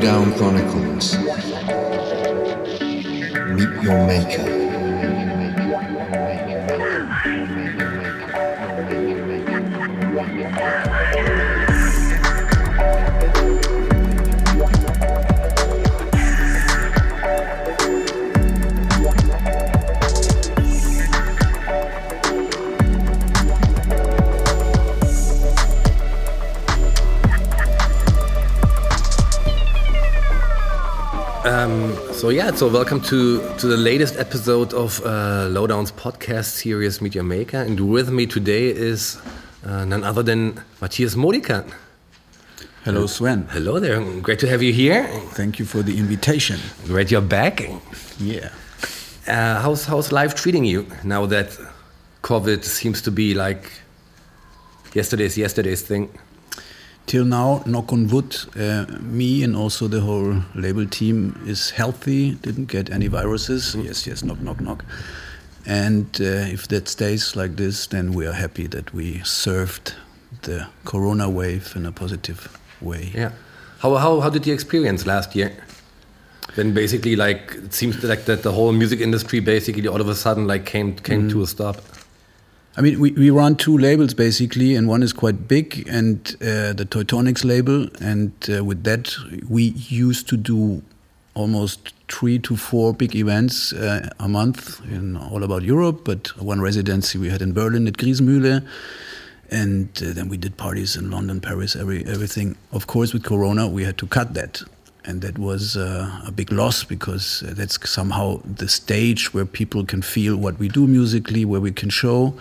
Lowdown Chronicles. Meet your maker. Yeah, so welcome to to the latest episode of uh, Lowdown's podcast series Meet Your Maker, and with me today is uh, none other than Matthias Modica. Hello, Sven. Hello there, great to have you here. Thank you for the invitation. Great you're back. Yeah. Uh, how's how's life treating you now that COVID seems to be like yesterday's yesterday's thing? Till now, knock on wood, uh, me and also the whole label team is healthy, didn't get any viruses. Yes, yes, knock, knock, knock. And uh, if that stays like this, then we are happy that we served the corona wave in a positive way. Yeah. How how how did you experience last year? Then basically, like it seems like that the whole music industry basically all of a sudden like came came to a stop. I mean, we, we run two labels basically, and one is quite big, and uh, the Toytonics label. And uh, with that, we used to do almost three to four big events uh, a month in all about Europe. But one residency we had in Berlin at Griesmühle, and uh, then we did parties in London, Paris, every everything. Of course, with Corona, we had to cut that. And that was uh, a big loss because uh, that's somehow the stage where people can feel what we do musically, where we can show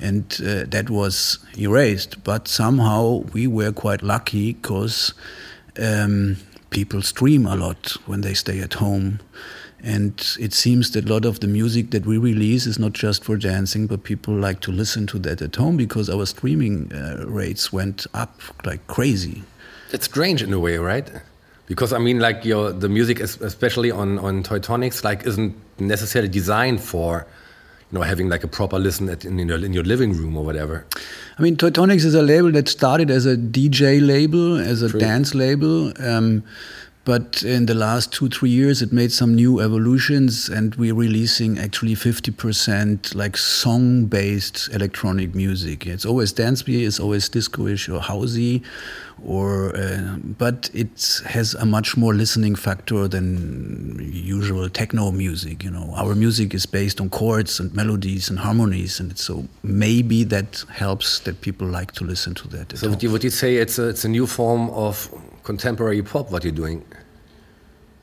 and uh, that was erased. But somehow we were quite lucky because um, people stream a lot when they stay at home. And it seems that a lot of the music that we release is not just for dancing, but people like to listen to that at home because our streaming uh, rates went up like crazy. It's strange in a way, right? Because I mean, like your the music, is, especially on on Toytonics, like isn't necessarily designed for you know, having like a proper listen at, in, your, in your living room or whatever. I mean, Toytonics is a label that started as a DJ label, as a True. dance label. Um, but in the last two, three years, it made some new evolutions, and we're releasing actually 50% like song based electronic music. It's always dance music, it's always disco-ish or housey, or, uh, but it has a much more listening factor than usual techno music. You know, our music is based on chords and melodies and harmonies, and so maybe that helps that people like to listen to that. So would you, would you say it's a, it's a new form of contemporary pop? What you're doing?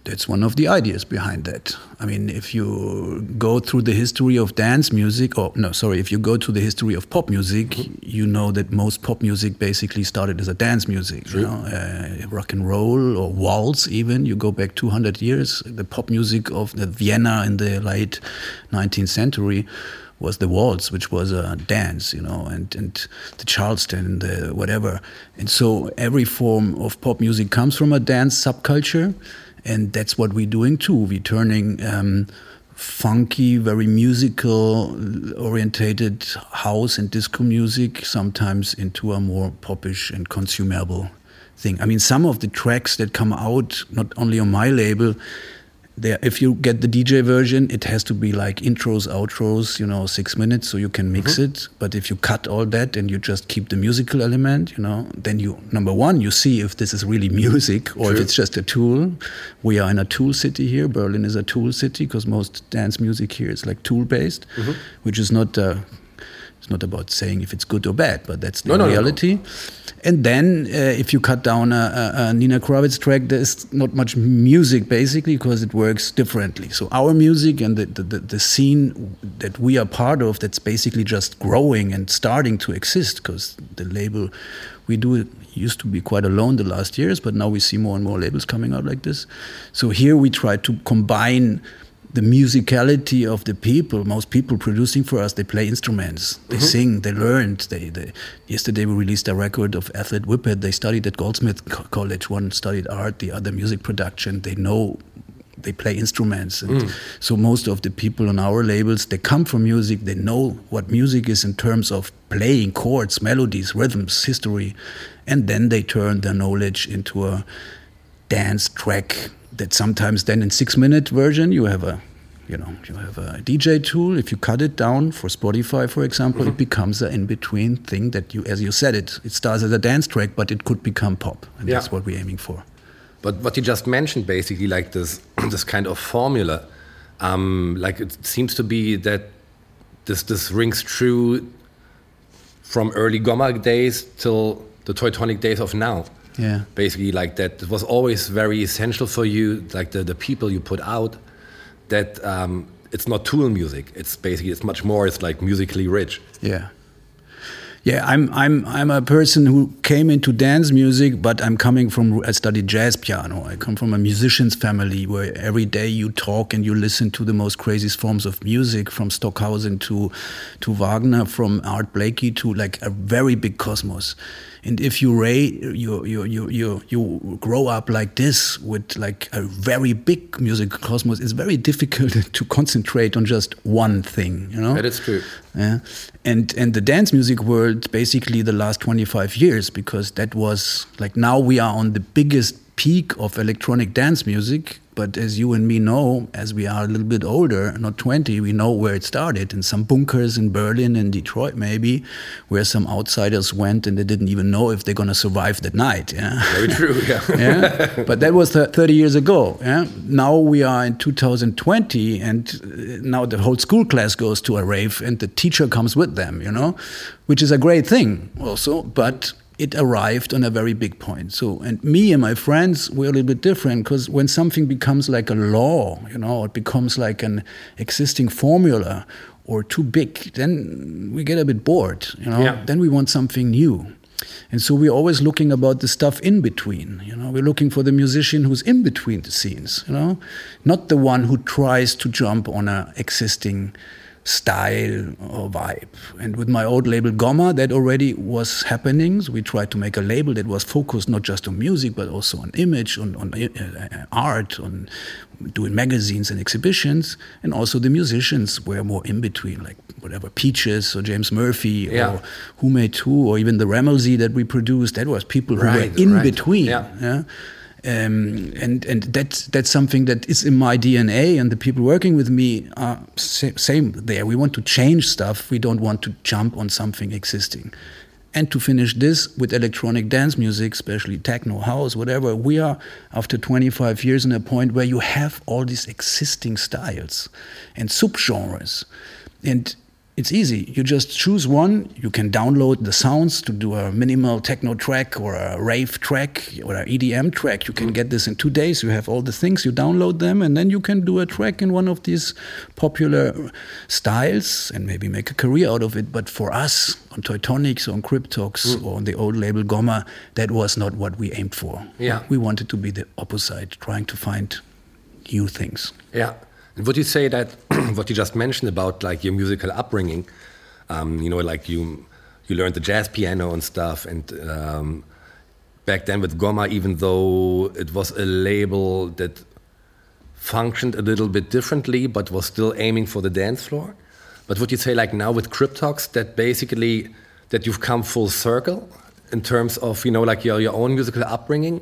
That's one of the ideas behind that. I mean, if you go through the history of dance music, or no, sorry, if you go to the history of pop music, you know that most pop music basically started as a dance music. You know, uh, rock and roll or waltz, even. You go back 200 years, the pop music of the Vienna in the late 19th century was the waltz, which was a dance, you know, and, and the Charleston, the whatever. And so every form of pop music comes from a dance subculture, and that's what we're doing too. We're turning um, funky, very musical orientated house and disco music sometimes into a more popish and consumable thing. I mean, some of the tracks that come out, not only on my label, there, if you get the DJ version, it has to be like intros, outros, you know, six minutes, so you can mix it. But if you cut all that and you just keep the musical element, you know, then you number one, you see if this is really music or if it's just a tool. We are in a tool city here. Berlin is a tool city because most dance music here is like tool based, which is not. Uh, it's not about saying if it's good or bad, but that's the No, no, no, no. reality. And then, uh, if you cut down a, a, Nina Kraviz track, there's not much music basically because it works differently. So our music and the, the, the, the scene that we are part of, that's basically just growing and starting to exist because the label we do it used to be quite alone the last years, but now we see more and more labels coming out like this. So here we try to combine the musicality of the people. Most people producing for us, they play instruments, they mm-hmm. sing, they learned. They, they yesterday we released a record of Athlete Whippet. They studied at Goldsmith College. One studied art, the other music production. They know. They play instruments, and mm. so most of the people on our labels they come from music. They know what music is in terms of playing chords, melodies, rhythms, history, and then they turn their knowledge into a dance track that sometimes then in six minute version you have a you know you have a DJ tool. If you cut it down for Spotify, for example, Mm-hmm. it becomes an in between thing that you, as you said it, it starts as a dance track, but it could become pop, and Yeah. that's what we're aiming for. But what you just mentioned, basically, like this this kind of formula, um, like it seems to be that this this rings true from early Gomma days till the Toytonic days of now. Yeah. Basically, like that, it was always very essential for you, like the the people you put out. That um, it's not tool music. It's basically it's much more. It's like musically rich. Yeah. Yeah, I'm I'm I'm a person who came into dance music, but I'm coming from I studied jazz piano. I come from a musician's family where every day you talk and you listen to the most craziest forms of music, from Stockhausen to to Wagner, from Art Blakey to like a very big cosmos. And if you you you you you you grow up like this with like a very big music cosmos, it's very difficult to concentrate on just one thing. You know, That is true. Yeah. And and the dance music world basically the last 25 years because that was like now we are on the biggest peak of electronic dance music but as you and me know as we are a little bit older not 20 we know where it started in some bunkers in Berlin and Detroit maybe where some outsiders went and they didn't even know if they're going to survive that night yeah Very true. Yeah. yeah but that was 30 years ago yeah now we are in 2020 and uh, now the whole school class goes to a rave and the teacher comes with them you know which is a great thing also but it arrived on a very big point so and me and my friends we're a little bit different because when something becomes like a law you know it becomes like an existing formula or too big then we get a bit bored you know Yeah. then we want something new and so we're always looking about the stuff in between. You know, we're looking for the musician who's in between the scenes. You know, not the one who tries to jump on an existing style or vibe. And with my old label Gomma, that already was happening. So we tried to make a label that was focused not just on music, but also on image, on, on uh, uh, art, on doing magazines and exhibitions. And also the musicians were more in between, like whatever Peaches or James Murphy Yeah. or Who Made Who, or even the Rammellzee that we produced. That was people who Right, were in right. between. Yeah. yeah? Um, and and that's that's something that is in my DNA, and the people working with me are sa- same there. We want to change stuff. We don't want to jump on something existing. And to finish this with electronic dance music, especially techno, house, whatever, we are after 25 years in a point where you have all these existing styles and subgenres. And it's easy. You just choose one. You can download the sounds to do a minimal techno track or a rave track or an EDM track. You can get this in two days. You have all the things. You download them, and then you can do a track in one of these popular styles and maybe make a career out of it. But for us, on Toytonics, on Kryptox, mm. or on the old label Gomma, that was not what we aimed for. Yeah. We wanted to be the opposite, trying to find new things. Yeah. And would you say that what you just mentioned about like your musical upbringing, um, you know, like you you learned the jazz piano and stuff, and um, back then with Gomma, even though it was a label that functioned a little bit differently, but was still aiming for the dance floor. But would you say like now with Kryptox that basically that you've come full circle in terms of you know like your your own musical upbringing?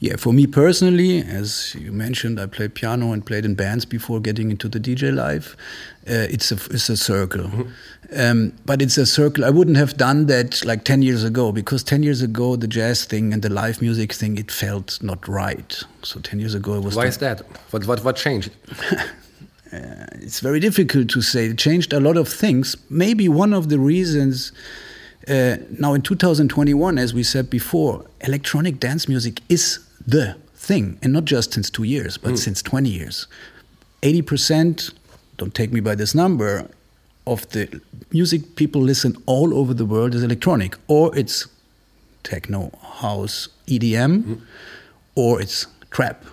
Yeah, for me personally, as you mentioned, I played piano and played in bands before getting into the DJ life. Uh, it's a it's a circle, um, but it's a circle. I wouldn't have done that like ten years ago because ten years ago the jazz thing and the live music thing it felt not right. So ten years ago it was. Why is that? What what what changed? it's very difficult to say. It changed a lot of things. Maybe one of the reasons uh, now in 2021, as we said before, electronic dance music is the thing, and not just since two years, but hmm. since 20 years. 80%, don't take me by this number, of the music people listen all over the world is electronic, or it's techno, house, EDM, hmm. or it's trap.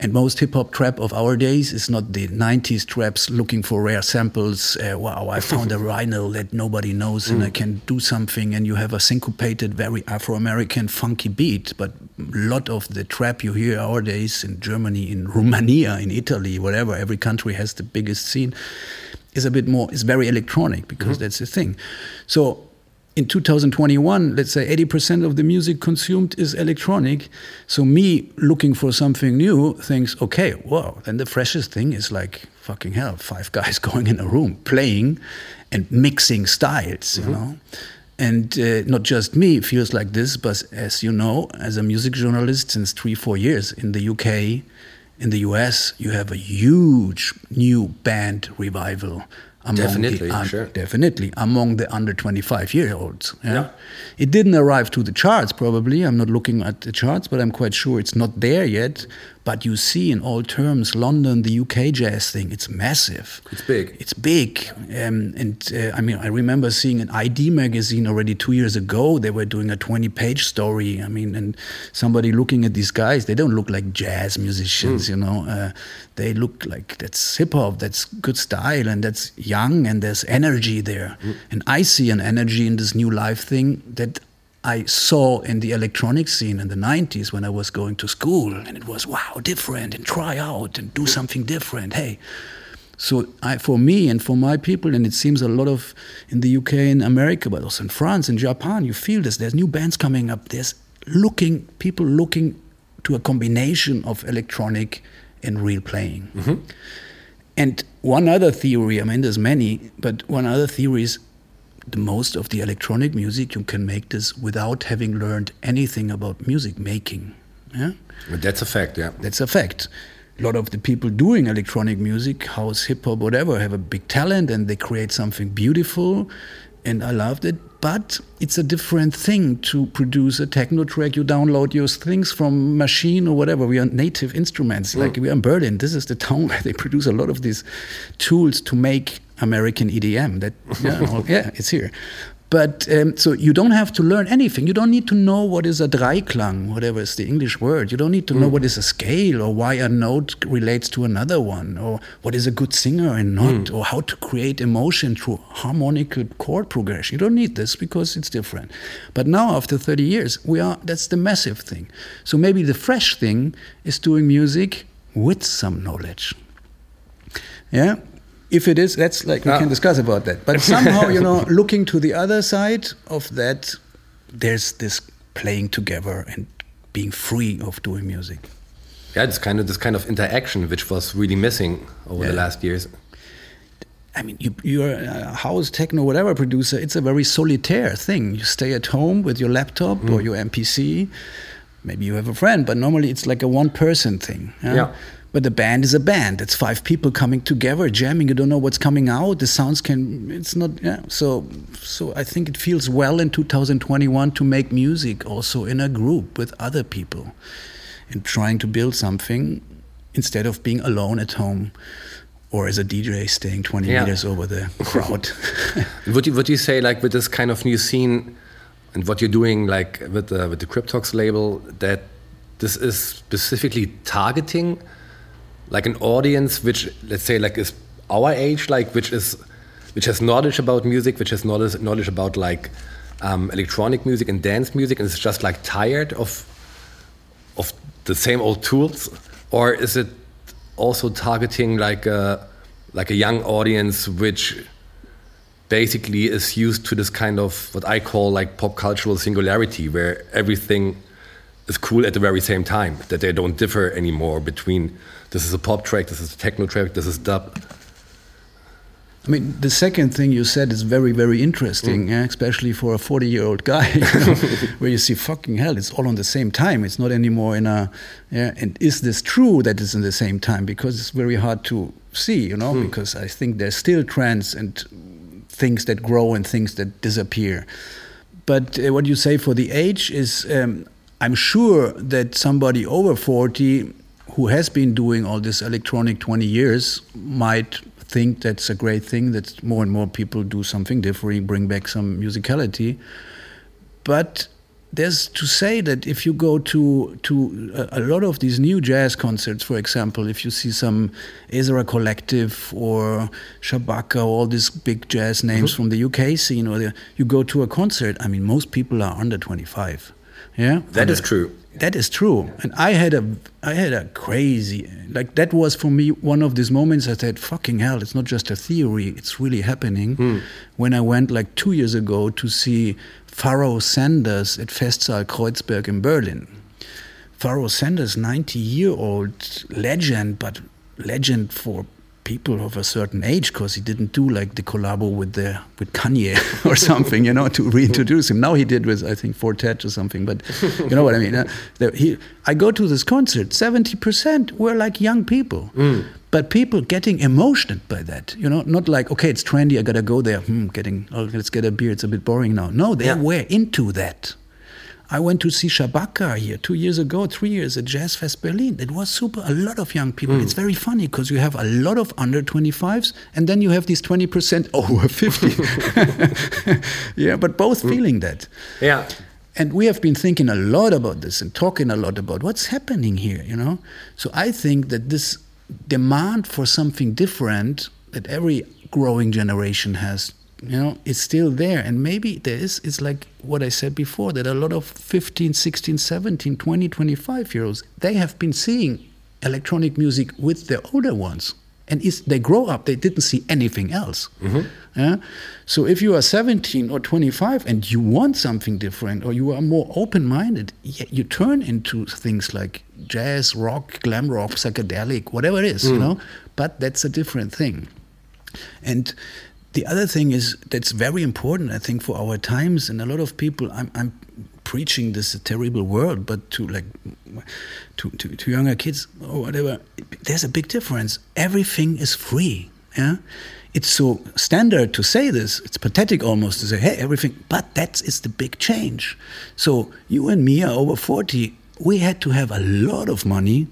And most hip hop trap of our days is not the 90s traps looking for rare samples. Uh, wow, I found a vinyl that nobody knows and I can do something. And you have a syncopated, very Afro American funky beat. But a lot of the trap you hear nowadays in Germany, in Romania, in Italy, whatever, every country has the biggest scene, is a bit more, is very electronic because that's the thing. So in 2021, let's say 80% of the music consumed is electronic. So me looking for something new thinks, okay, well, then the freshest thing is like fucking hell, five guys going in a room playing and mixing styles, you know. And uh, not just me feels like this, but as you know, as a music journalist since three, four years in the UK, in the US, you have a huge new band revival. Definitely, the, sure. definitely among the under 25 year olds. Yeah? Yeah. It didn't arrive to the charts, probably. I'm not looking at the charts, but I'm quite sure it's not there yet. But you see, in all terms, London, the UK jazz thing, it's massive. It's big. It's big. Um, and uh, I mean, I remember seeing an ID magazine already two years ago. They were doing a 20 page story. I mean, and somebody looking at these guys, they don't look like jazz musicians, you know. Uh, they look like that's hip hop, that's good style, and that's young, and there's energy there. And I see an energy in this new life thing that I saw in the electronic scene in the 90s when I was going to school. And it was, wow, different, and try out and do something different. Hey. So I, for me and for my people, and it seems a lot of in the UK and America, but also in France and Japan, you feel this. There's new bands coming up. There's looking people looking to a combination of electronic and real playing. Mm-hmm. And one other theory, I mean, there's many, but one other theory is the most of the electronic music you can make this without having learned anything about music making. Yeah? But that's a fact, yeah. That's a fact. A lot of the people doing electronic music, house, hip hop, whatever, have a big talent and they create something beautiful. And I loved it. But it's a different thing to produce a techno track. You download your things from machine or whatever. We are native instruments. Like mm. we are in Berlin. This is the town where they produce a lot of these tools to make American EDM. That yeah, yeah it's here. But um, so you don't have to learn anything. You don't need to know what is a Dreiklang, whatever is the English word. You don't need to know what is a scale or why a note relates to another one or what is a good singer and not or how to create emotion through harmonical chord progression. You don't need this because it's different. But now after 30 years, we are that's the massive thing. So maybe the fresh thing is doing music with some knowledge. Yeah. If it is, that's like we Ah. can discuss about that. But somehow, you know, looking to the other side of that, there's this playing together and being free of doing music. Yeah, it's kind of this kind of interaction which was really missing over the last years. I mean, you, you're a house, techno, whatever producer, it's a very solitaire thing. You stay at home with your laptop Mm. or your MPC. Maybe you have a friend, but normally it's like a one person thing. Yeah. But the band is a band. It's five people coming together, jamming. You don't know what's coming out. The sounds can. It's not. Yeah. So, so I think it feels well in 2021 to make music also in a group with other people, and trying to build something instead of being alone at home, or as a DJ staying 20 Yeah. meters over the crowd. Would you would you say like with this kind of new scene and what you're doing like with the with the Kryptox label that this is specifically targeting like an audience which let's say like is our age like which is which has knowledge about music which has knowledge knowledge about like um, electronic music and dance music and is just like tired of of the same old tools? Or is it also targeting like a like a young audience which basically is used to this kind of what I call like pop cultural singularity, where everything is cool at the very same time, that they don't differ anymore between this is a pop track, this is a techno track, this is dub. I mean, the second thing you said is very, very interesting, yeah, especially for a 40 year old guy, you know, where you see, fucking hell, it's all on the same time. It's not anymore in a, yeah, and is this true that it's in the same time? Because it's very hard to see, you know, because I think there's still trends and things that grow and things that disappear. But uh, what you say for the age is, um, I'm sure that somebody over 40 who has been doing all this electronic 20 years might think that's a great thing that more and more people do something different, bring back some musicality. But there's to say that if you go to to a, a lot of these new jazz concerts, for example, if you see some Ezra Collective or Shabaka, all these big jazz names mm-hmm. from the UK scene, or the, you go to a concert, I mean, most people are under 25. Yeah, That is Under- true. That is true, and I had a I had a crazy like that was for me one of these moments. I said, "Fucking hell! It's not just a theory; it's really happening." Hmm. When I went like two years ago to see Pharoah Sanders at Festsaal Kreuzberg in Berlin. Pharoah Sanders, ninety-year-old legend, but legend for people of a certain age because he didn't do like the collabo with the with Kanye or something, you know, to reintroduce him. Now he did with I think Four Tet or something, but you know what I mean. Uh, the- he, I go to this concert, seventy percent were like young people, but people getting emotional by that. You know, not like okay, it's trendy, I gotta go there. Hmm, getting oh, let's get a beer. It's a bit boring now. No, they Yeah. were into that. I went to see Shabaka here two years ago, three years at Jazz Fest Berlin. It was super. A lot of young people. It's mm. very funny because you have a lot of under 25s and then you have these 20% over 50. yeah, but both mm. feeling that. Yeah. And we have been thinking a lot about this and talking a lot about what's happening here, you know? So I think that this demand for something different that every growing generation has, you know, it's still there. And maybe there is, it's like what I said before, that a lot of 15, 16, 17, 20, 25 year olds, they have been seeing electronic music with the older ones. And is, they grow up, they didn't see anything else. Mm-hmm. Yeah? So if you are 17 or 25 and you want something different or you are more open minded, you turn into things like jazz, rock, glam rock, psychedelic, whatever it is, you mm. know? But that's a different thing. And the other thing is that's very important, I think, for our times. And a lot of people, I'm, I'm preaching this terrible world, but to like to, to, to younger kids or whatever, there's a big difference. Everything is free. Yeah, it's so standard to say this. It's pathetic almost to say, "Hey, everything," but that is the big change. So you and me are over forty. We had to have a lot of money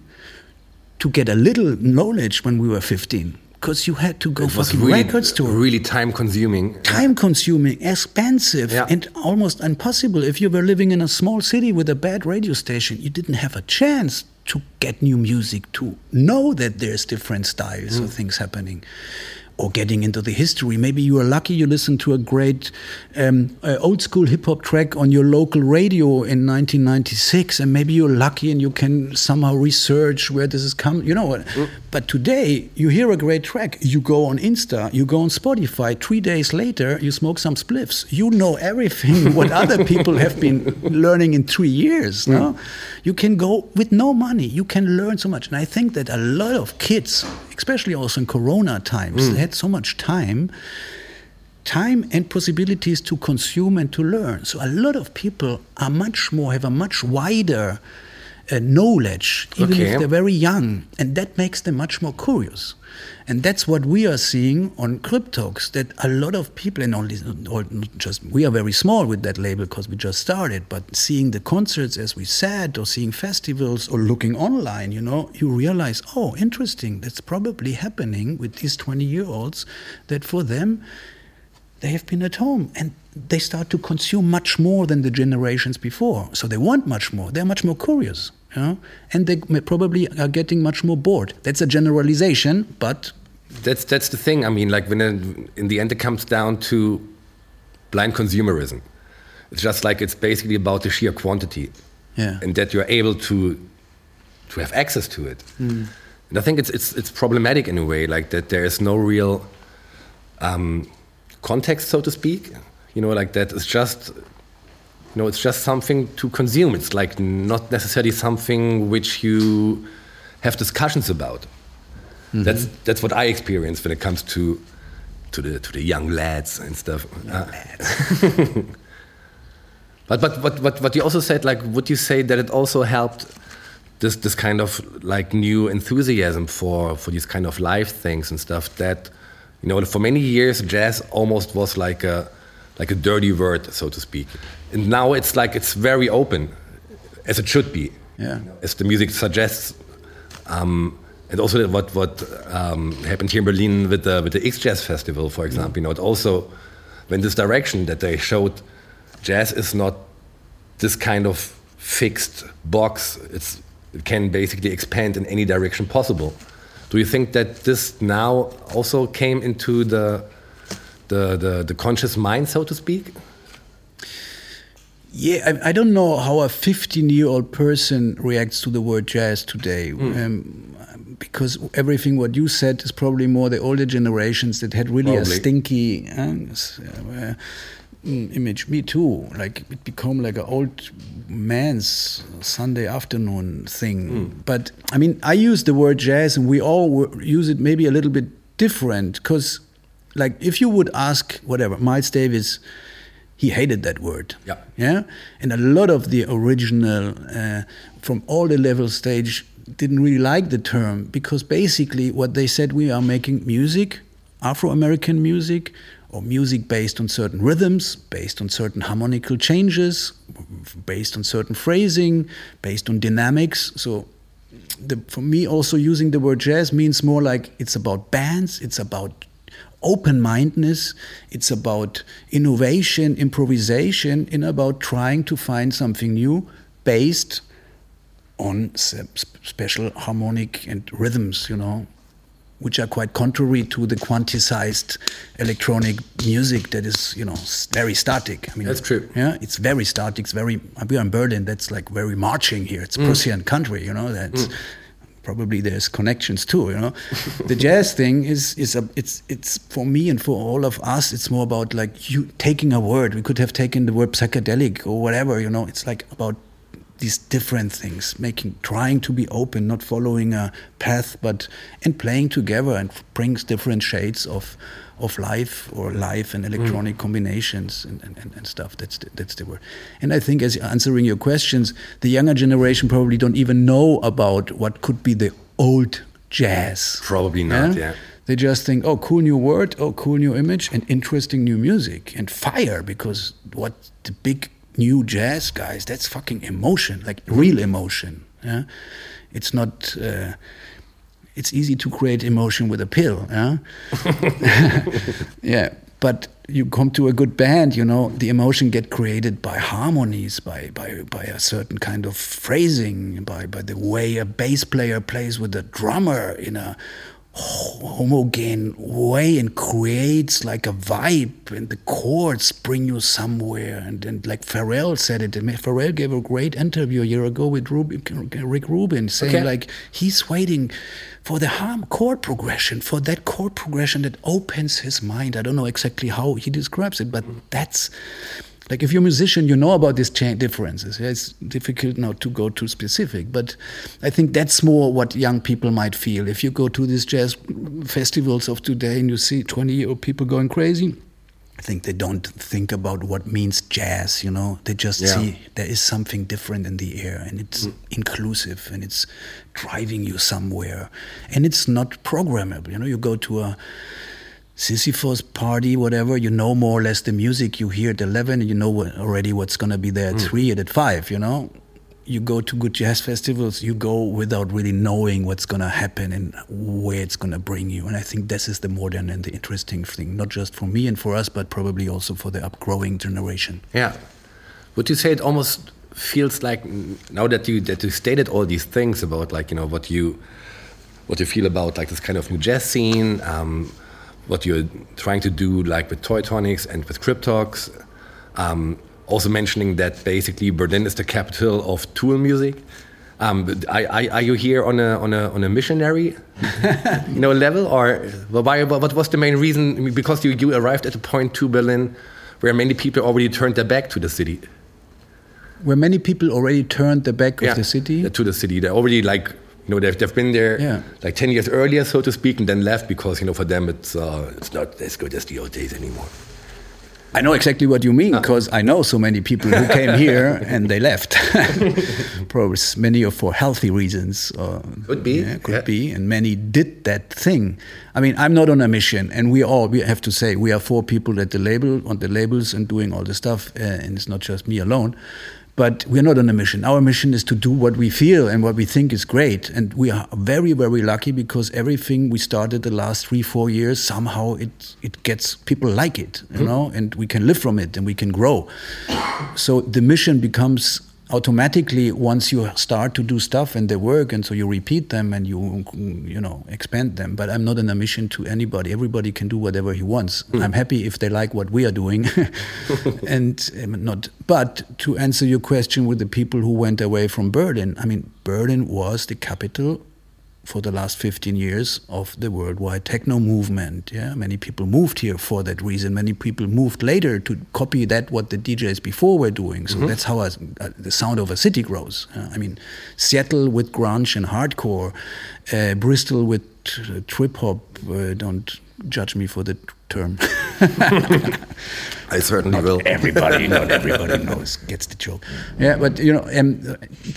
to get a little knowledge when we were 15 because you had to go It fucking really, record store really time consuming. time consuming expensive Yeah. and almost impossible if you were living in a small city with a bad radio station you didn't have a chance to get new music to know that there's different styles of mm. things happening or getting into the history. Maybe you are lucky you listened to a great um, uh, old school hip hop track on your local radio in 1996, and maybe you're lucky and you can somehow research where this is coming. You know what? But today, you hear a great track, you go on Insta, you go on Spotify. Three days later, you smoke some spliffs. You know everything what other people have been learning in three years. No, you can go with no money. You can learn so much, and I think that a lot of kids, especially also in Corona times, they had so much time time and possibilities to consume and to learn. So a lot of people are much more have a much wider uh, knowledge, even Okay. if they're very young, and that makes them much more curious. And that's what we are seeing on Kryptox. That a lot of people, and only or just we are very small with that label because we just started. But seeing the concerts, as we said, or seeing festivals, or looking online, you know, you realize, oh, interesting. That's probably happening with these twenty-year-olds. That for them, they have been at home and they start to consume much more than the generations before. So they want much more. They're much more curious, you know? and they probably are getting much more bored. That's a generalization, but That's that's the thing. I mean, like when it, in the end it comes down to blind consumerism. It's just like it's basically about the sheer quantity, Yeah. and that you're able to to have access to it. Hmm. And I think it's it's it's problematic in a way, like that there is no real um, context, so to speak. You know, like that it's just you know it's just something to consume. It's like not necessarily something which you have discussions about. That's that's what I experience when it comes to to the to the young lads and stuff. Uh, but but what what what you also said, like, would you say that it also helped this this kind of like new enthusiasm for for these kind of live things and stuff that you know for many years jazz almost was like a like a dirty word so to speak and now it's like it's very open as it should be Yeah. as the music suggests um, and also what what um, happened here in Berlin with the with the X Jazz Festival, for example, you know, it also went this direction that they showed jazz is not this kind of fixed box. It's it can basically expand in any direction possible. Do you think that this now also came into the the the, the conscious mind, so to speak? Yeah, I, I, don't know how a 15 year old person reacts to the word jazz today. Mm. Um, because everything what you said is probably more the older generations that had really probably. a stinky uh, uh, image. Me too. Like it became like an old man's Sunday afternoon thing. Mm. But I mean, I use the word jazz, and we all use it maybe a little bit different. Because, like, if you would ask whatever Miles Davis he hated that word. Yeah. Yeah. And a lot of the original, uh, from all the level stage, didn't really like the term because basically what they said we are making music, Afro American music, or music based on certain rhythms, based on certain harmonical changes, based on certain phrasing, based on dynamics. So the, for me, also using the word jazz means more like it's about bands, it's about open mindedness, it's about innovation, improvisation, and about trying to find something new based on special harmonic and rhythms, you know, which are quite contrary to the quantized electronic music that is, you know, very static. I mean, that's true. Yeah, it's very static. It's very. We are in Berlin. That's like very marching here. It's mm. Prussian country. You know, that's. Mm probably there's connections too you know? The jazz thing is is a, it's it's for me and for all of us it's more about like you taking a word. We could have taken the word psychedelic or whatever you know? It's like about these different things making trying to be open not following a path but and playing together and brings different shades of of life or life and electronic mm. combinations and, and, and, stuff. That's the, that's the word. And I think, as answering your questions, the younger generation probably don't even know about what could be the old jazz. Probably not, yeah. yeah. They just think, oh, cool new word, oh, cool new image, and interesting new music and fire because what the big new jazz guys, that's fucking emotion, like real emotion. Yeah, it's not. Uh, it's easy to create emotion with a pill. Yeah, yeah. But you come to a good band, you know, the emotion get created by harmonies, by by by a certain kind of phrasing, by by the way a bass player plays with a drummer in a homogene way and creates like a vibe and the chords bring you somewhere and, and like Pharrell said it Pharrell gave a great interview a year ago with Rubin, Rick Rubin saying okay. like he's waiting for the harm chord progression for that chord progression that opens his mind I don't know exactly how he describes it but that's like if you're a musician, you know about these differences. It's difficult now to go too specific, but I think that's more what young people might feel. If you go to these jazz festivals of today and you see 20 year old people going crazy, I think they don't think about what means jazz, you know. They just yeah. see there is something different in the air and it's mm. inclusive and it's driving you somewhere. And it's not programmable. You know, you go to a Sisyphos party, whatever, you know more or less the music you hear at 11 and you know already what's going to be there at mm. 3 and at 5, you know? You go to good jazz festivals, you go without really knowing what's going to happen and where it's going to bring you. And I think this is the modern and the interesting thing, not just for me and for us, but probably also for the upgrowing generation. Yeah. Would you say it almost feels like now that you that you stated all these things about like you know what you what you feel about like this kind of new jazz scene um, what you're trying to do, like with Toytonics and with Kryptox. Um, also mentioning that basically Berlin is the capital of Tool music. Um, are, are, you here on a on a on a missionary, you know, level, or why, what was the main reason? Because you you arrived at a point to Berlin where many people already turned their back to the city. Where many people already turned their back yeah, of the city to the city. They already like you know they've, they've been there yeah. like 10 years earlier so to speak and then left because you know for them it's uh, it's not as good as the old days anymore I know exactly what you mean because I know so many people who came here and they left. Probably many are for healthy reasons. Or, could be. Yeah, could yeah. be. And many did that thing. I mean, I'm not on a mission, and we all we have to say we are four people at the label on the labels and doing all the stuff, uh, and it's not just me alone. But we're not on a mission. Our mission is to do what we feel and what we think is great. And we are very, very lucky because everything we started the last three, four years, somehow it, it gets people like it, you mm. know, and we can live from it and we can grow. So the mission becomes automatically once you start to do stuff and they work and so you repeat them and you you know expand them. But i'm not on a mission to anybody. Everybody can do whatever he wants. Hmm. i'm happy if they like what we are doing. And um, not but to answer your question with the people who went away from berlin i mean berlin was the capital for the last 15 years of the worldwide techno movement. Yeah, many people moved here for that reason. Many people moved later to copy that what the DJs before were doing. So that's how I, uh, the sound of a city grows. Uh, I mean, Seattle with grunge and hardcore, uh, Bristol with uh, trip hop. Uh, don't judge me for the term. I certainly will. everybody, not everybody knows, gets the joke. Yeah, but you know, um,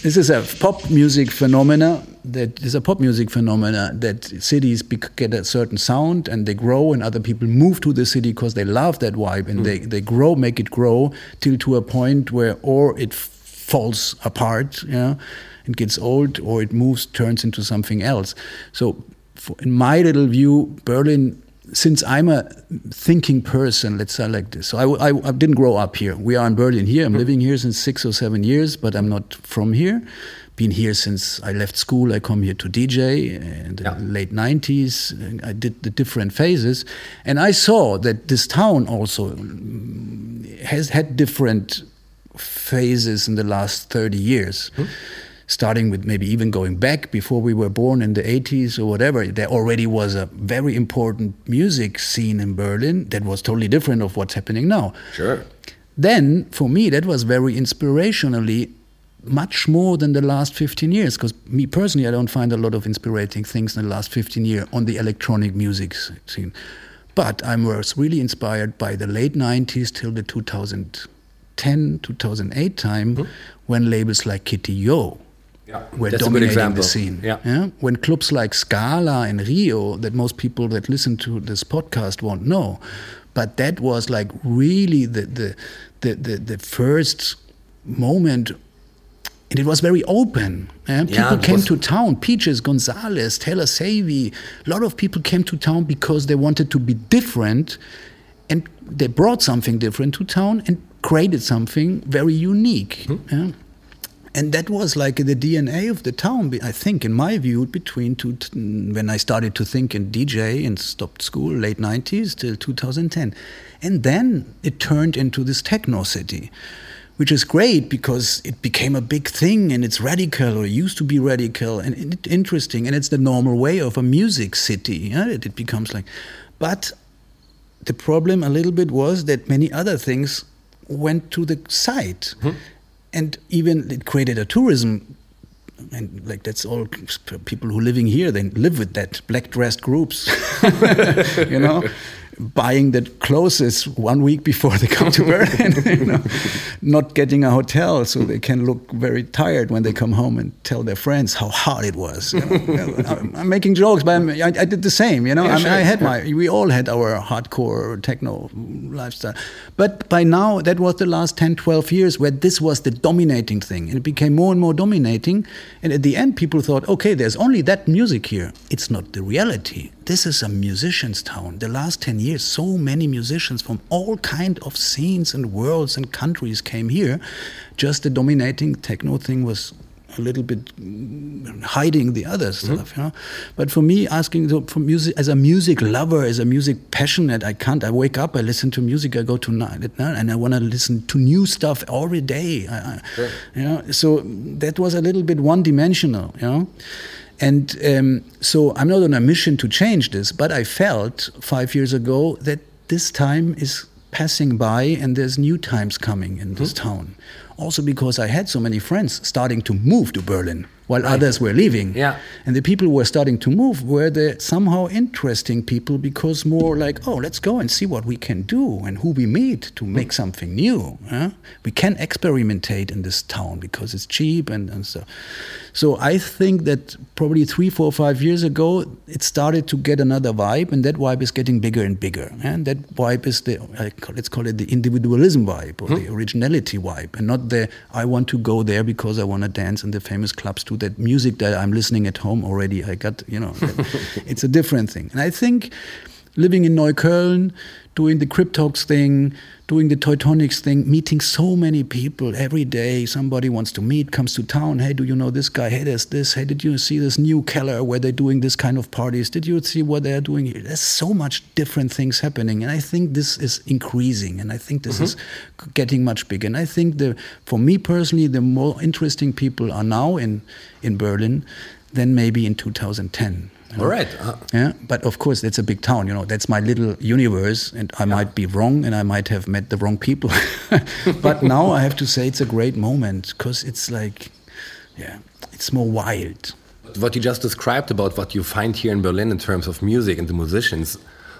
this is a pop music phenomena. That is a pop music phenomena that cities bec- get a certain sound and they grow, and other people move to the city because they love that vibe and they they grow, make it grow till to a point where or it falls apart, yeah, and gets old, or it moves, turns into something else. So, for, in my little view, Berlin since I'm a thinking person, let's say like this. So I, I, I didn't grow up here. We are in Berlin here. I'm living here since six or seven years, but I'm not from here. Been here since I left school. I come here to DJ in the Yeah. late 90s. I did the different phases. And I saw that this town also mm, has had different phases in the last 30 years. Starting with maybe even going back before we were born in the 80s or whatever, there already was a very important music scene in Berlin that was totally different of what's happening now. Sure. Then, for me, that was very inspirationally much more than the last 15 years because me personally i don't find a lot of inspirating things in the last 15 years on the electronic music scene but i was really inspired by the late 90s till the 2010 2008 time mm-hmm. when labels like kitty yo Yeah, were that's a good dominating example. the scene. Yeah. When clubs like Scala and Rio, that most people that listen to this podcast won't know, but that was like really the the the the, the first moment. And it was very open. yeah? People Yeah, came to town. Peaches, Gonzales, Taylor Savvy. A lot of people came to town because they wanted to be different, and they brought something different to town and created something very unique. Hmm. yeah? And that was like the DNA of the town. I think, in my view, between two, when I started to think in DJ and stopped school, late '90s till 2010, and then it turned into this techno city, which is great because it became a big thing and it's radical or used to be radical and interesting, and it's the normal way of a music city. Yeah? It, it becomes like, but the problem a little bit was that many other things went to the side hmm. And even it created a tourism and like that's all people who living here they live with that black dressed groups you know buying the clothes one week before they come to Berlin, you know, not getting a hotel so they can look very tired when they come home and tell their friends how hard it was. You know. I'm, I'm making jokes, but I'm, I, I did the same. You know, Yeah, I, mean, sure. I had my, we all had our hardcore techno lifestyle, but by now that was the last 10, 12 years where this was the dominating thing, and it became more and more dominating. And at the end, people thought, okay, there's only that music here. It's not the reality this is a musician's town. The last 10 years, so many musicians from all kind of scenes and worlds and countries came here. Just the dominating techno thing was a little bit mm, hiding the other stuff, you know. But for me, asking so for music as a music lover, as a music passionate, I can't. I wake up, I listen to music, I go to night at night, and I want to listen to new stuff every day. I, I, You know, so that was a little bit one-dimensional, you know. And um, so I'm not on a mission to change this, but I felt five years ago that this time is passing by and there's new times coming in this town. Also because I had so many friends starting to move to Berlin while others were leaving. Yeah. And the people who were starting to move were the somehow interesting people because more like, oh, let's go and see what we can do and who we meet to hmm. make something new. huh? We can experimentate in this town because it's cheap and, and so. So I think that probably three, four, five years ago, it started to get another vibe, and that vibe is getting bigger and bigger. And that vibe is the call, let's call it the individualism vibe or hmm. the originality vibe, and not the I want to go there because I want to dance in the famous clubs to that music that I'm listening at home already. I got you know, it's a different thing. And I think living in Neukölln, doing the Kryptox thing, doing the Toytonics thing, meeting so many people every day. Somebody wants to meet, comes to town. Hey, do you know this guy? Hey, there's this. Hey, did you see this new Keller where they're doing this kind of parties? Did you see what they're doing here? There's so much different things happening, and I think this is increasing, and I think this is mm-hmm. getting much bigger. And I think the, for me personally, the more interesting people are now in in Berlin than maybe in 2010. you know? All right. Uh, Yeah, but of course, that's a big town. You know, that's my little universe, and I might be wrong, and I might have met the wrong people. but now I have to say it's a great moment because it's like, yeah, it's more wild. what you just described about what you find here in Berlin in terms of music and the musicians,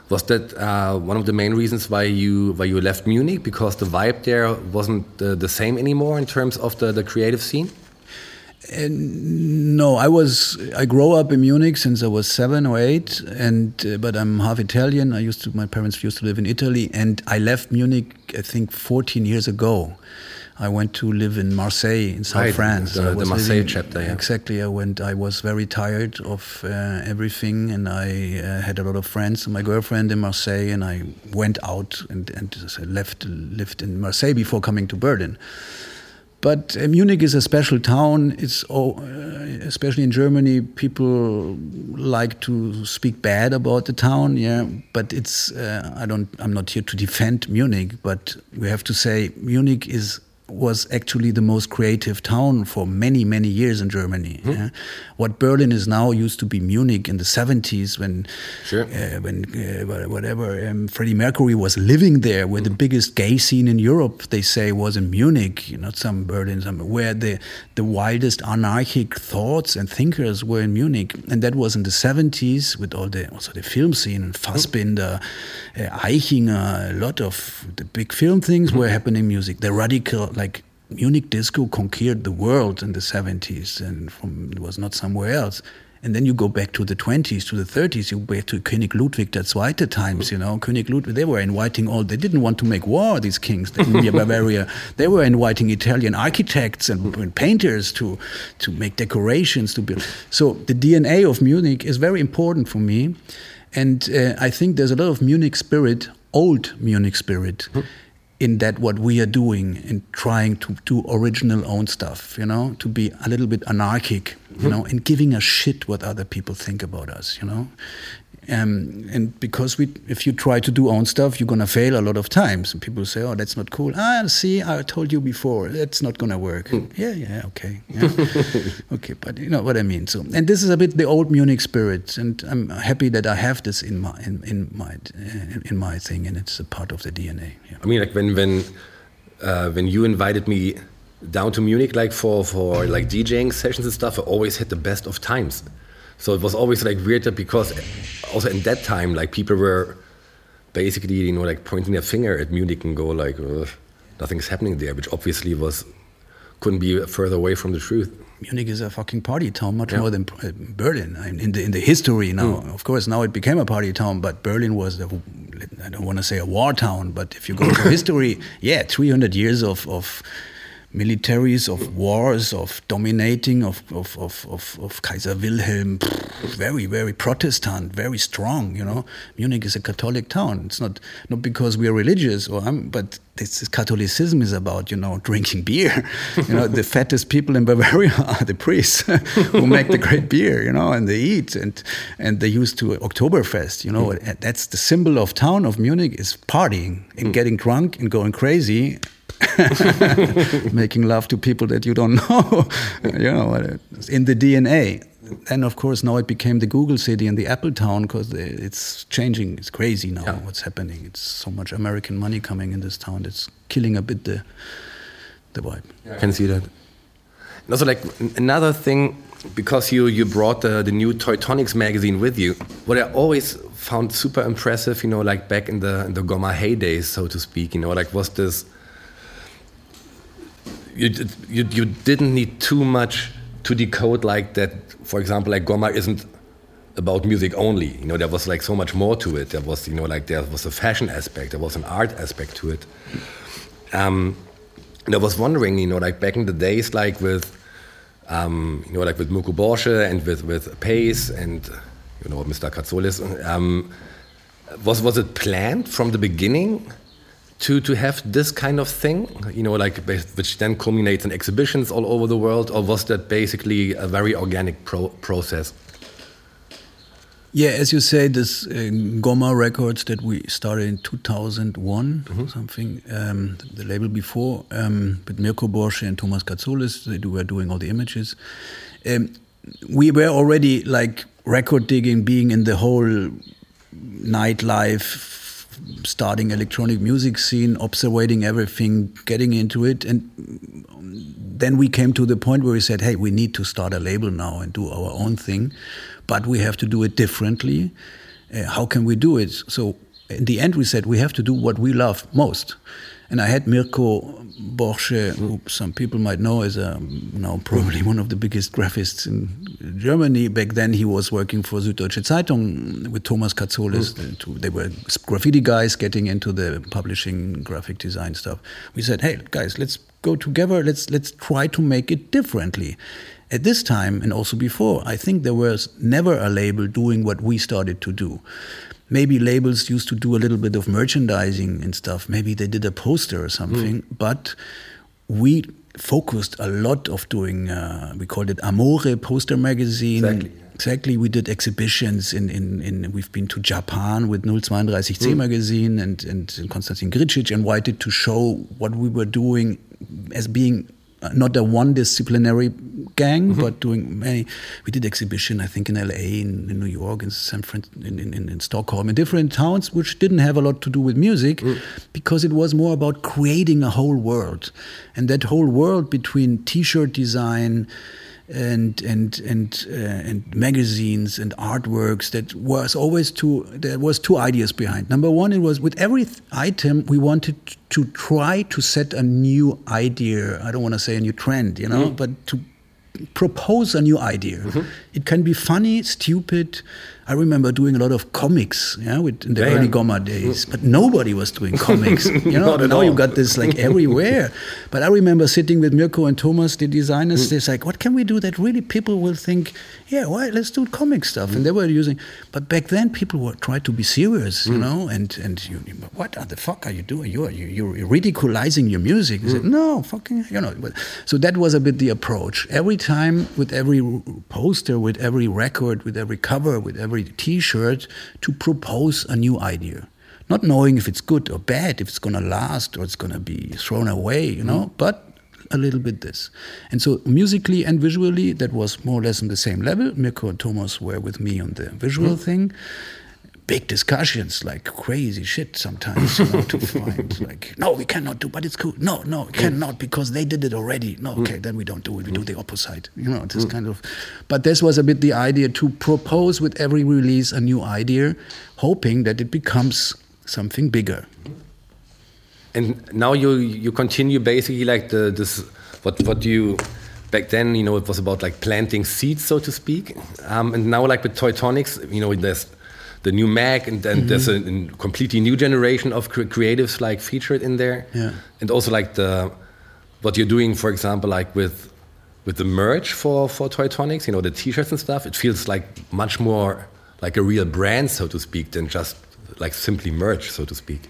was that uh, one of the main reasons why you why you left Munich because the vibe there wasn't uh, the same anymore in terms of the, the creative scene? No, I was I grew up in Munich since I was seven or eight, and uh, but I'm half Italian. I used to my parents used to live in Italy, and I left Munich I think 14 years ago. I went to live in Marseille in South Right, France. the- the Marseille chapter, yeah. Exactly. I went. I was very tired of uh, everything, and I uh, had a lot of friends. My girlfriend in Marseille, and I went out and and left lived in Marseille before coming to Berlin. But uh, Munich is a special town. It's oh, especially in Germany, people like to speak bad about the town. Yeah, but it's uh, I don't. I'm not here to defend Munich, but we have to say Munich is was actually the most creative town for many many years in Germany. yeah. What Berlin is now used to be Munich in the 70s when Sure. uh, when uh, whatever um, Freddie Mercury was living there, where the biggest gay scene in Europe, they say, was in Munich, not some Berlin, some, where the the wildest anarchic thoughts and thinkers were in Munich, and that was in the 70s with all the also the film scene and Fassbinder, uh, Eichinger, a lot of the big film things were happening in music. The radical like Munich disco conquered the world in the 70s and from, it was not somewhere else. And then you go back to the 20s, to the 30s, you go back to König Ludwig II times, you know. König Ludwig, they were inviting all, they didn't want to make war, these kings in Bavaria. They were inviting Italian architects and, and painters to, to make decorations, to build. So the DNA of Munich is very important for me. And uh, I think there's a lot of Munich spirit, old Munich spirit in that what we are doing in trying to do original own stuff, you know, to be a little bit anarchic, you mm-hmm. know, and giving a shit what other people think about us, you know. Um, and because we, if you try to do own stuff, you're gonna fail a lot of times. And people say, "Oh, that's not cool." Ah, see, I told you before, that's not gonna work. Yeah, yeah, okay, yeah. okay, but you know what I mean. So, and this is a bit the old Munich spirit, and I'm happy that I have this in my in, in my in, in my thing, and it's a part of the DNA. Yeah. I mean, like when when uh, when you invited me down to Munich, like for for like DJing sessions and stuff, I always had the best of times. So it was always like weird that because also in that time, like people were basically you know like pointing their finger at Munich and go like "Ugh, nothing's happening there, which obviously was couldn't be further away from the truth. Munich is a fucking party town, much Yeah. more than uh, Berlin. I mean, in the in the history now, of course, now it became a party town, but Berlin was the I don't want to say a war town, but if you go to history, yeah, 300 years of of militaries, of wars, of dominating, of of of of, of Kaiser Wilhelm, very very Protestant, very strong. You know, Munich is a Catholic town. It's not not because we are religious, or I'm, but this is Catholicism is about you know drinking beer. You know, the fattest people in Bavaria are the priests who make the great beer. You know, and they eat and and they used to Oktoberfest. You know, and that's the symbol of town of Munich is partying and mm. getting drunk and going crazy. making love to people that you don't know, you know, in the DNA. Then, of course, now it became the Google city and the Apple town because it's changing. It's crazy now Yeah. what's happening. It's so much American money coming in this town. It's killing a bit the the vibe. I can see that. And also, like another thing, because you you brought the, the new Toytonics magazine with you. What I always found super impressive, you know, like back in the in the Gomma heydays, so to speak, you know, like was this. You, you you didn't need too much to decode like that. For example, like Gomma isn't about music only. You know, there was like so much more to it. There was, you know, like there was a fashion aspect, there was an art aspect to it. Um, and I was wondering, you know, like back in the days, like with, um, you know, like with Mirko Borsche and with, with Pace and, you know, Mr. Katsoulis, um, was, was it planned from the beginning to to have this kind of thing, you know, like which then culminates in exhibitions all over the world, or was that basically a very organic pro process? Yeah, as you say, this uh, Gomma Records that we started in 2001, mm -hmm. something, um, the label before, um, with Mirko Borsche and Thomas Katsoulis, they were doing all the images. Um, we were already like record digging, being in the whole nightlife, starting electronic music scene, observing everything, getting into it, and then we came to the point where we said, "Hey, we need to start a label now and do our own thing." but we have to do it differently. Uh, how can we do it? So in the end, we said we have to do what we love most. And I had Mirko Borsche, who some people might know as a, now probably one of the biggest graphics in Germany. Back then, he was working for Süddeutsche Zeitung with Thomas Katsoulis. Mm. They were graffiti guys getting into the publishing, graphic design stuff. We said, "Hey, guys, let's go together. Let's let's try to make it differently." At this time, and also before, I think there was never a label doing what we started to do. Maybe labels used to do a little bit of merchandising and stuff. Maybe they did a poster or something, mm. but we focused a lot of doing, uh, we called it Amore Poster Magazine. Exactly. Exactly, we did exhibitions in, in, in we've been to Japan with 032C mm. magazine and, and Konstantin Grcic invited to show what we were doing as being not a one disciplinary gang, mm-hmm. but doing many. We did exhibition, I think, in L.A., in, in New York, in San Fran, in, in, in, Stockholm, in different towns, which didn't have a lot to do with music, mm. because it was more about creating a whole world, and that whole world between T-shirt design and and and uh, and magazines and artworks that was always two there was two ideas behind number one it was with every item we wanted to try to set a new idea i don't want to say a new trend you know mm. but to propose a new idea mm -hmm. it can be funny stupid I remember doing a lot of comics, yeah, with, in the yeah, early. Gomma days, but nobody was doing comics. You know, now all. you got this like everywhere. But I remember sitting with Mirko and Thomas, the designers. Mm. They're like, "What can we do that really people will think? Yeah, why? Let's do comic stuff." Mm. And they were using. But back then, people were trying to be serious, you mm. know, and and you, what the fuck are you doing? You're you're ridiculizing your music. said, mm. no, fucking, you know. So that was a bit the approach. Every time, with every poster, with every record, with every cover, with every every T-shirt to propose a new idea, not knowing if it's good or bad, if it's going to last or it's going to be thrown away, you know, mm. but a little bit this. And so musically and visually, that was more or less on the same level. Mirko and Thomas were with me on the visual mm. thing big discussions, like crazy shit sometimes, you know, to find like, no, we cannot do, but it's cool. No, no, we cannot because they did it already. No, okay, mm. then we don't do it. We do the opposite. You know, this mm. kind of. But this was a bit the idea to propose with every release a new idea, hoping that it becomes something bigger. And now you you continue basically like the this what what you back then you know it was about like planting seeds so to speak um, and now like with Toytonics you know there's the new Mac, and then mm -hmm. there's a, a, completely new generation of cre creatives like featured in there. Yeah. And also like the what you're doing, for example, like with with the merch for for Toytonics, you know, the T-shirts and stuff. It feels like much more like a real brand, so to speak, than just like simply merch, so to speak.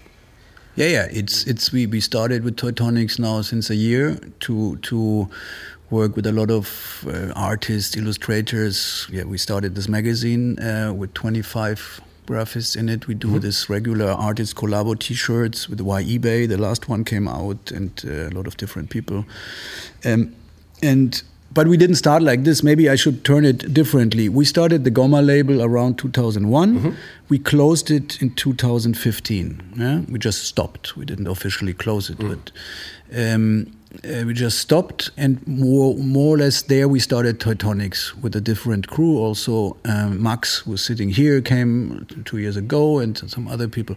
Yeah, yeah. It's it's we we started with Toytonics now since a year to to work with a lot of uh, artists, illustrators. Yeah, we started this magazine uh, with 25 graphics in it. We do mm-hmm. this regular artist collabo T-shirts with Y eBay. The last one came out, and uh, a lot of different people. Um, and but we didn't start like this. Maybe I should turn it differently. We started the Gomma label around 2001. Mm-hmm. We closed it in 2015. Yeah? We just stopped. We didn't officially close it, mm. but. Um, uh, we just stopped, and more more or less there we started Toytonics with a different crew. Also, um, Max was sitting here, came two years ago, and some other people.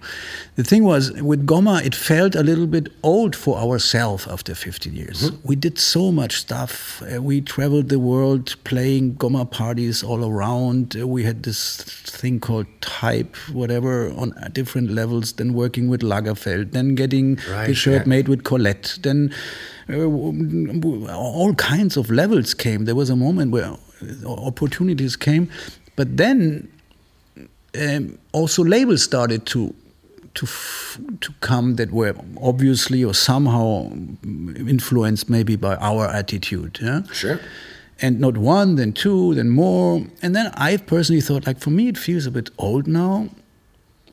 The thing was with Gomma, it felt a little bit old for ourselves after 15 years. Mm -hmm. We did so much stuff. Uh, we traveled the world playing Gomma parties all around. Uh, we had this thing called Type, whatever, on different levels. Then working with Lagerfeld, then getting right, the shirt yeah. made with Colette, then all kinds of levels came. There was a moment where opportunities came, but then um, also labels started to to f- to come that were obviously or somehow influenced maybe by our attitude. Yeah? Sure. And not one, then two, then more. And then I personally thought, like, for me, it feels a bit old now.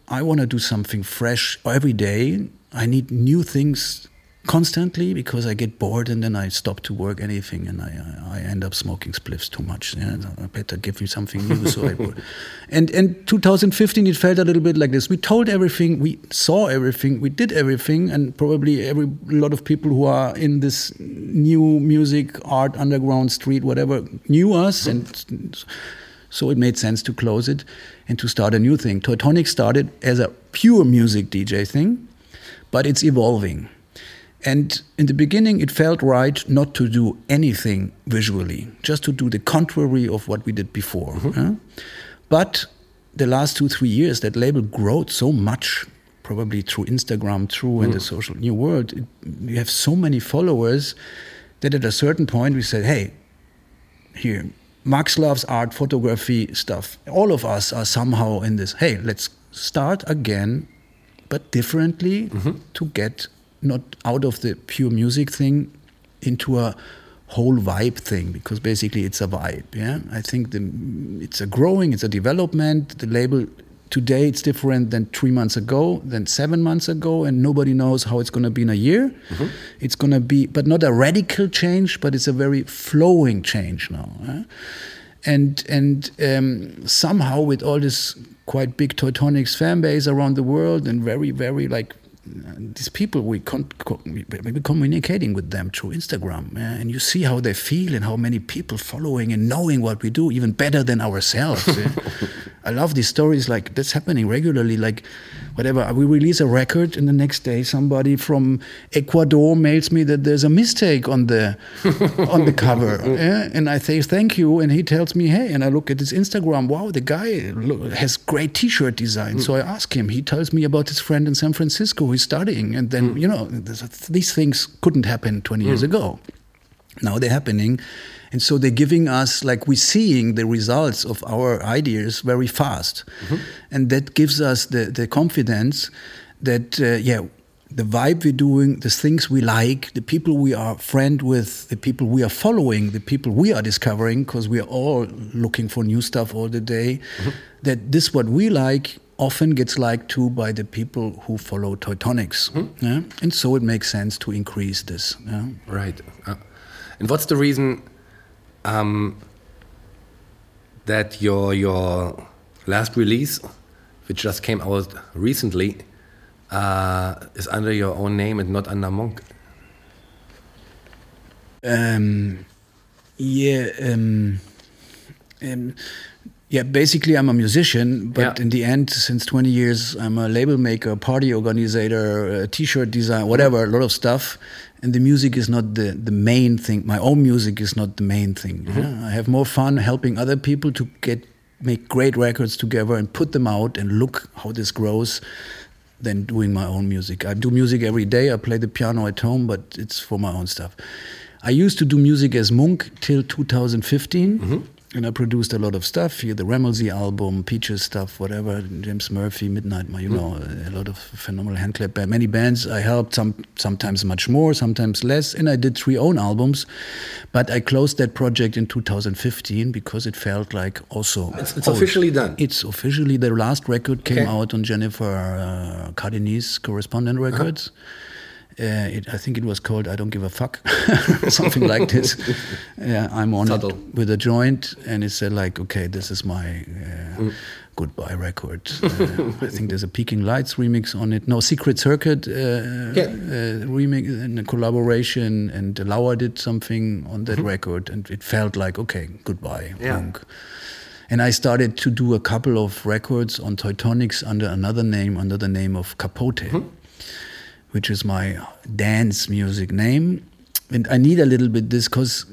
I want to do something fresh every day. I need new things constantly because I get bored and then I stop to work anything and I, I end up smoking spliffs too much. Yeah, I better give me something new. so I would. And and 2015 it felt a little bit like this. We told everything, we saw everything, we did everything, and probably every a lot of people who are in this new music, art, underground, street, whatever, knew us and. So it made sense to close it and to start a new thing. Toytonic started as a pure music DJ thing, but it's evolving. And in the beginning, it felt right not to do anything visually, just to do the contrary of what we did before. Mm-hmm. yeah? But the last two, three years, that label grew so much, probably through Instagram, through and the mm. social new world. It, we have so many followers that at a certain point we said, hey, here, Max loves art, photography stuff. All of us are somehow in this. Hey, let's start again, but differently mm-hmm. to get not out of the pure music thing into a whole vibe thing because basically it's a vibe. Yeah, I think the, it's a growing, it's a development. The label today it's different than three months ago, than seven months ago, and nobody knows how it's going to be in a year. It's going to be, but not a radical change, but it's a very flowing change now. yeah? And and um, somehow with all this quite big Toytonics fan base around the world and very very like these people we con- co- we- we're communicating with them through Instagram, and you see how they feel and how many people following and knowing what we do even better than ourselves. I love these stories like that's happening regularly. Like whatever we release a record and the next day somebody from Ecuador mails me that there's a mistake on the on the cover, yeah? and I say thank you, and he tells me hey, and I look at his Instagram. Wow, the guy has great T-shirt design. Mm. So I ask him. He tells me about his friend in San Francisco who's studying, and then mm. you know these things couldn't happen 20 years mm. ago. Now they're happening. And so they're giving us, like, we're seeing the results of our ideas very fast. And that gives us the, the confidence that, uh, yeah, the vibe we're doing, the things we like, the people we are friend with, the people we are following, the people we are discovering, because we are all looking for new stuff all the day, that this what we like often gets liked too by the people who follow Toytonics. Yeah? And so it makes sense to increase this. Yeah? Right. Uh, and what's the reason um, that your your last release, which just came out recently, uh, is under your own name and not under Munk? Um, yeah, um, um, yeah. Basically, I'm a musician, but Yeah. in the end, since 20 years, I'm a label maker, party organizer, uh, T-shirt design, whatever, a lot of stuff. And the music is not the the main thing. My own music is not the main thing. yeah. I have more fun helping other people to get make great records together and put them out and look how this grows than doing my own music. I do music every day. I play the piano at home, but it's for my own stuff. I used to do music as Munk till 2015, and I produced a lot of stuff. Here, the Ramsey album, Peaches stuff, whatever, James Murphy, Midnight, you know, a lot of phenomenal handclap band. Many bands I helped, some sometimes much more, sometimes less, and I did three own albums. But I closed that project in 2015 because it felt like also It's, it's officially done. It's officially the last record came Okay. out on Jennifer uh, Cardini's Correspondant Records. Uh, it, I think it was called "I Don't Give a Fuck," something like this. Yeah, I'm on Subtle. it with a joint, and it said like, "Okay, this is my uh, goodbye record." Uh, I think there's a Peking Lights remix on it. No, Secret Circuit uh, Yeah. uh, remix and a collaboration, and Lauer did something on that record, and it felt like, okay, goodbye, Yeah. punk. And I started to do a couple of records on Toytonics under another name, under the name of Capote, which is my dance music name. And I need a little bit this because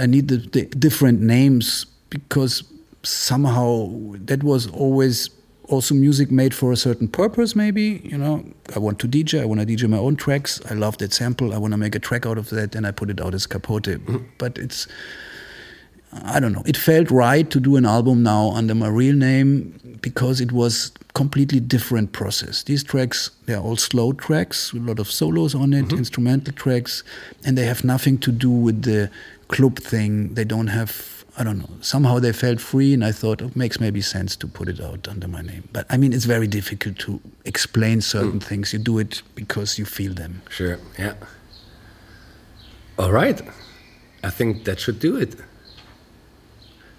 I need the, the different names because somehow that was always also music made for a certain purpose maybe you know. I want to dj i want to dj my own tracks. I love that sample. I want to make a track out of that and i put it out as capote. But it's I don't know. It felt right to do an album now under my real name because it was completely different process. These tracks, they're all slow tracks, with a lot of solos on it, mm-hmm. instrumental tracks, and they have nothing to do with the club thing. They don't have, I don't know, somehow they felt free, and I thought it makes maybe sense to put it out under my name. But I mean, it's very difficult to explain certain mm. things. You do it because you feel them. Sure. Yeah. All right. I think that should do it.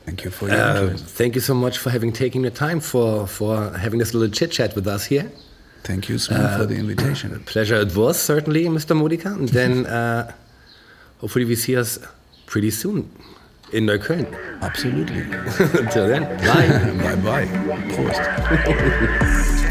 Thank you for your Uh, interest. thank you so much for having taken your time for for having this little chit chat with us here. Thank you, Sven, for the invitation. Pleasure it was certainly, Mr. Modica. And then uh, hopefully we see us pretty soon in Neukölln. Absolutely. Until then, bye. bye bye. Prost.